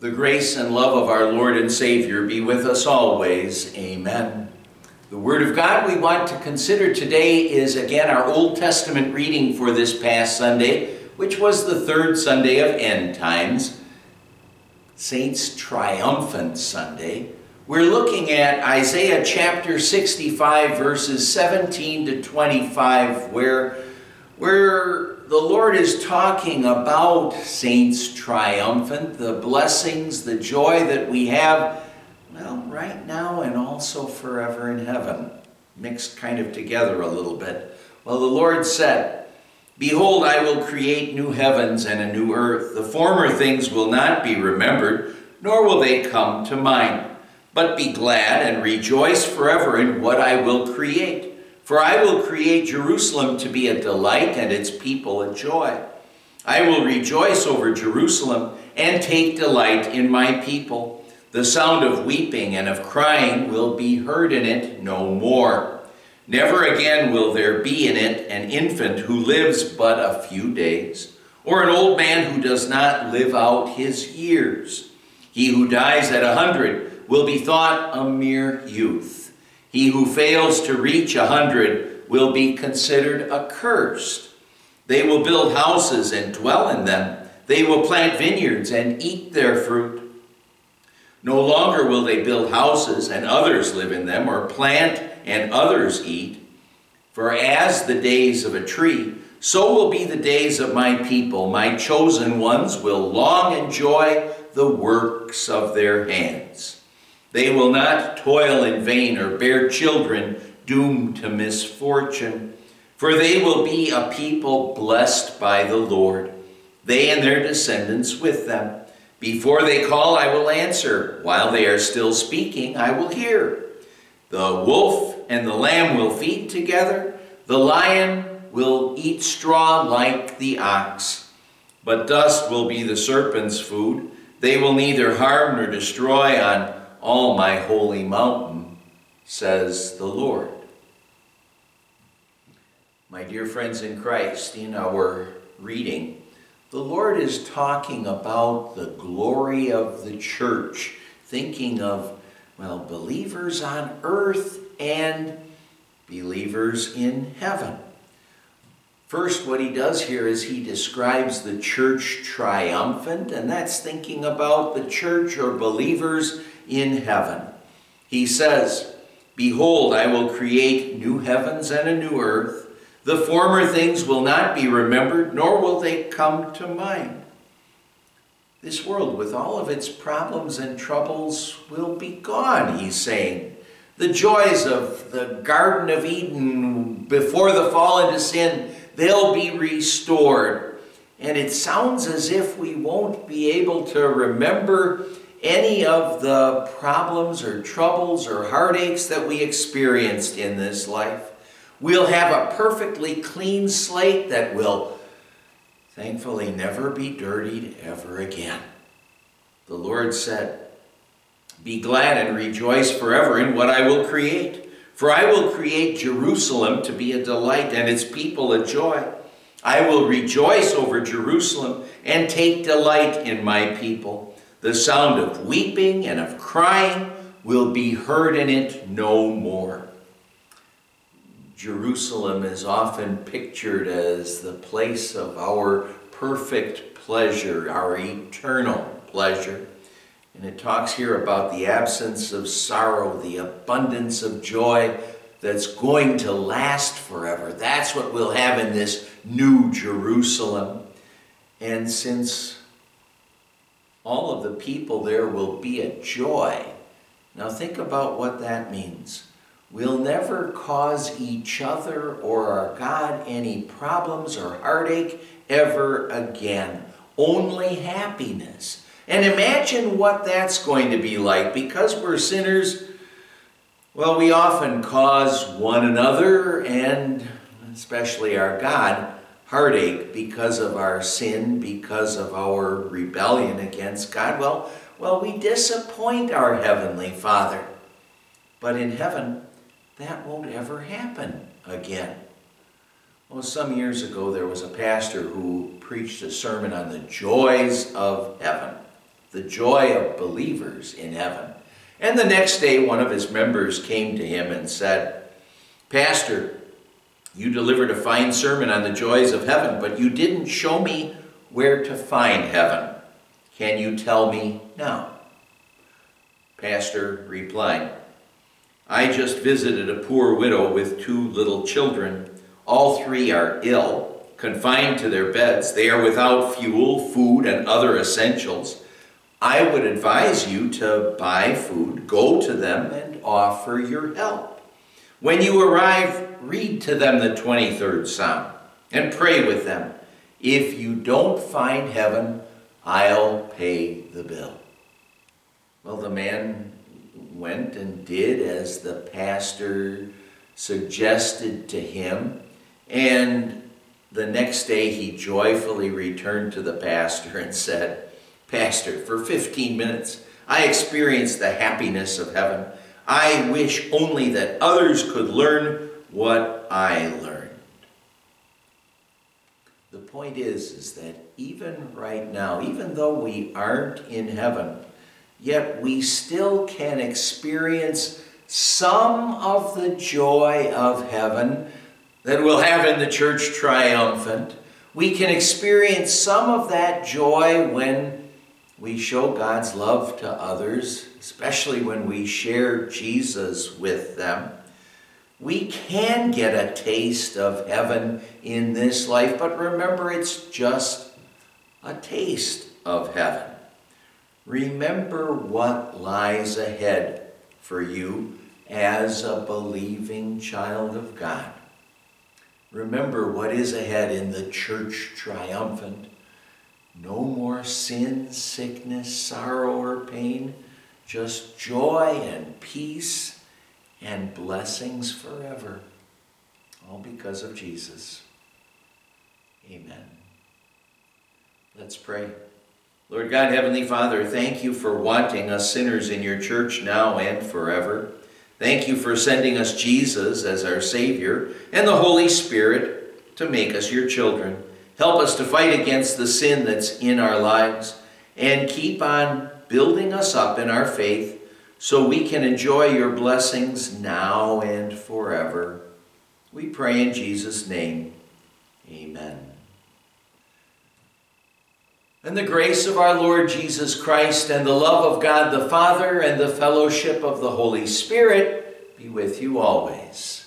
The grace and love of our Lord and Savior be with us always. Amen. The Word of God we want to consider today is again our Old Testament reading for this past Sunday, which was the third Sunday of End Times, Saints Triumphant Sunday. We're looking at Isaiah chapter 65, verses 17 to 25, where, where the Lord is talking about saints triumphant, the blessings, the joy that we have, well, right now and also forever in heaven, mixed kind of together a little bit. Well, the Lord said, Behold, I will create new heavens and a new earth. The former things will not be remembered, nor will they come to mind. But be glad and rejoice forever in what I will create. For I will create Jerusalem to be a delight and its people a joy. I will rejoice over Jerusalem and take delight in my people. The sound of weeping and of crying will be heard in it no more. Never again will there be in it an infant who lives but a few days, or an old man who does not live out his years. He who dies at a hundred will be thought a mere youth. He who fails to reach a hundred will be considered accursed. They will build houses and dwell in them. They will plant vineyards and eat their fruit. No longer will they build houses and others live in them, or plant and others eat. For as the days of a tree, so will be the days of my people. My chosen ones will long enjoy the works of their hands. They will not toil in vain or bear children doomed to misfortune, for they will be a people blessed by the Lord, they and their descendants with them. Before they call, I will answer. While they are still speaking, I will hear. The wolf and the lamb will feed together. The lion will eat straw like the ox. But dust will be the serpent's food. They will neither harm nor destroy on all my holy mountain, says the Lord. My dear friends in Christ, in our reading, the Lord is talking about the glory of the church, thinking of, well, believers on earth and believers in heaven. First, what he does here is he describes the church triumphant, and that's thinking about the church or believers in heaven. He says, Behold, I will create new heavens and a new earth. The former things will not be remembered, nor will they come to mind. This world, with all of its problems and troubles, will be gone, he's saying. The joys of the Garden of Eden before the fall into sin, they'll be restored. And it sounds as if we won't be able to remember any of the problems or troubles or heartaches that we experienced in this life. We'll have a perfectly clean slate that will thankfully never be dirtied ever again. The Lord said, Be glad and rejoice forever in what I will create. For I will create Jerusalem to be a delight and its people a joy. I will rejoice over Jerusalem and take delight in my people. The sound of weeping and of crying will be heard in it no more. Jerusalem is often pictured as the place of our perfect pleasure, our eternal pleasure. And it talks here about the absence of sorrow, the abundance of joy that's going to last forever. That's what we'll have in this new Jerusalem. And since all of the people there will be a joy. Now think about what that means. We'll never cause each other or our God any problems or heartache ever again. Only happiness. And imagine what that's going to be like because we're sinners. Well, we often cause one another and especially our God heartache because of our sin, because of our rebellion against God, well, well, we disappoint our Heavenly Father. But in heaven, that won't ever happen again. Well, some years ago, there was a pastor who preached a sermon on the joys of heaven. The joy of believers in heaven. And the next day, one of his members came to him and said, Pastor, you delivered a fine sermon on the joys of heaven, but you didn't show me where to find heaven. Can you tell me now? Pastor replied, I just visited a poor widow with two little children. All three are ill, confined to their beds. They are without fuel, food, and other essentials. I would advise you to buy food, go to them, and offer your help. When you arrive, read to them the 23rd Psalm and pray with them. If you don't find heaven, I'll pay the bill. Well, the man went and did as the pastor suggested to him, and the next day he joyfully returned to the pastor and said, Pastor, for 15 minutes I experienced the happiness of heaven. I wish only that others could learn what I learned. The point is, is that even right now, even though we aren't in heaven, yet we still can experience some of the joy of heaven that we'll have in the church triumphant. We can experience some of that joy when we show God's love to others, especially when we share Jesus with them. We can get a taste of heaven in this life, but remember, it's just a taste of heaven. Remember what lies ahead for you as a believing child of God. Remember what is ahead in the church triumphant. No more sin, sickness, sorrow, or pain, just joy and peace and blessings forever, all because of Jesus. Amen. Let's pray. Lord God, Heavenly Father, thank you for wanting us sinners in your church now and forever. Thank you for sending us Jesus as our Savior and the Holy Spirit to make us your children. Help us to fight against the sin that's in our lives and keep on building us up in our faith so we can enjoy your blessings now and forever. We pray in Jesus' name. Amen. And the grace of our Lord Jesus Christ and the love of God the Father and the fellowship of the Holy Spirit be with you always.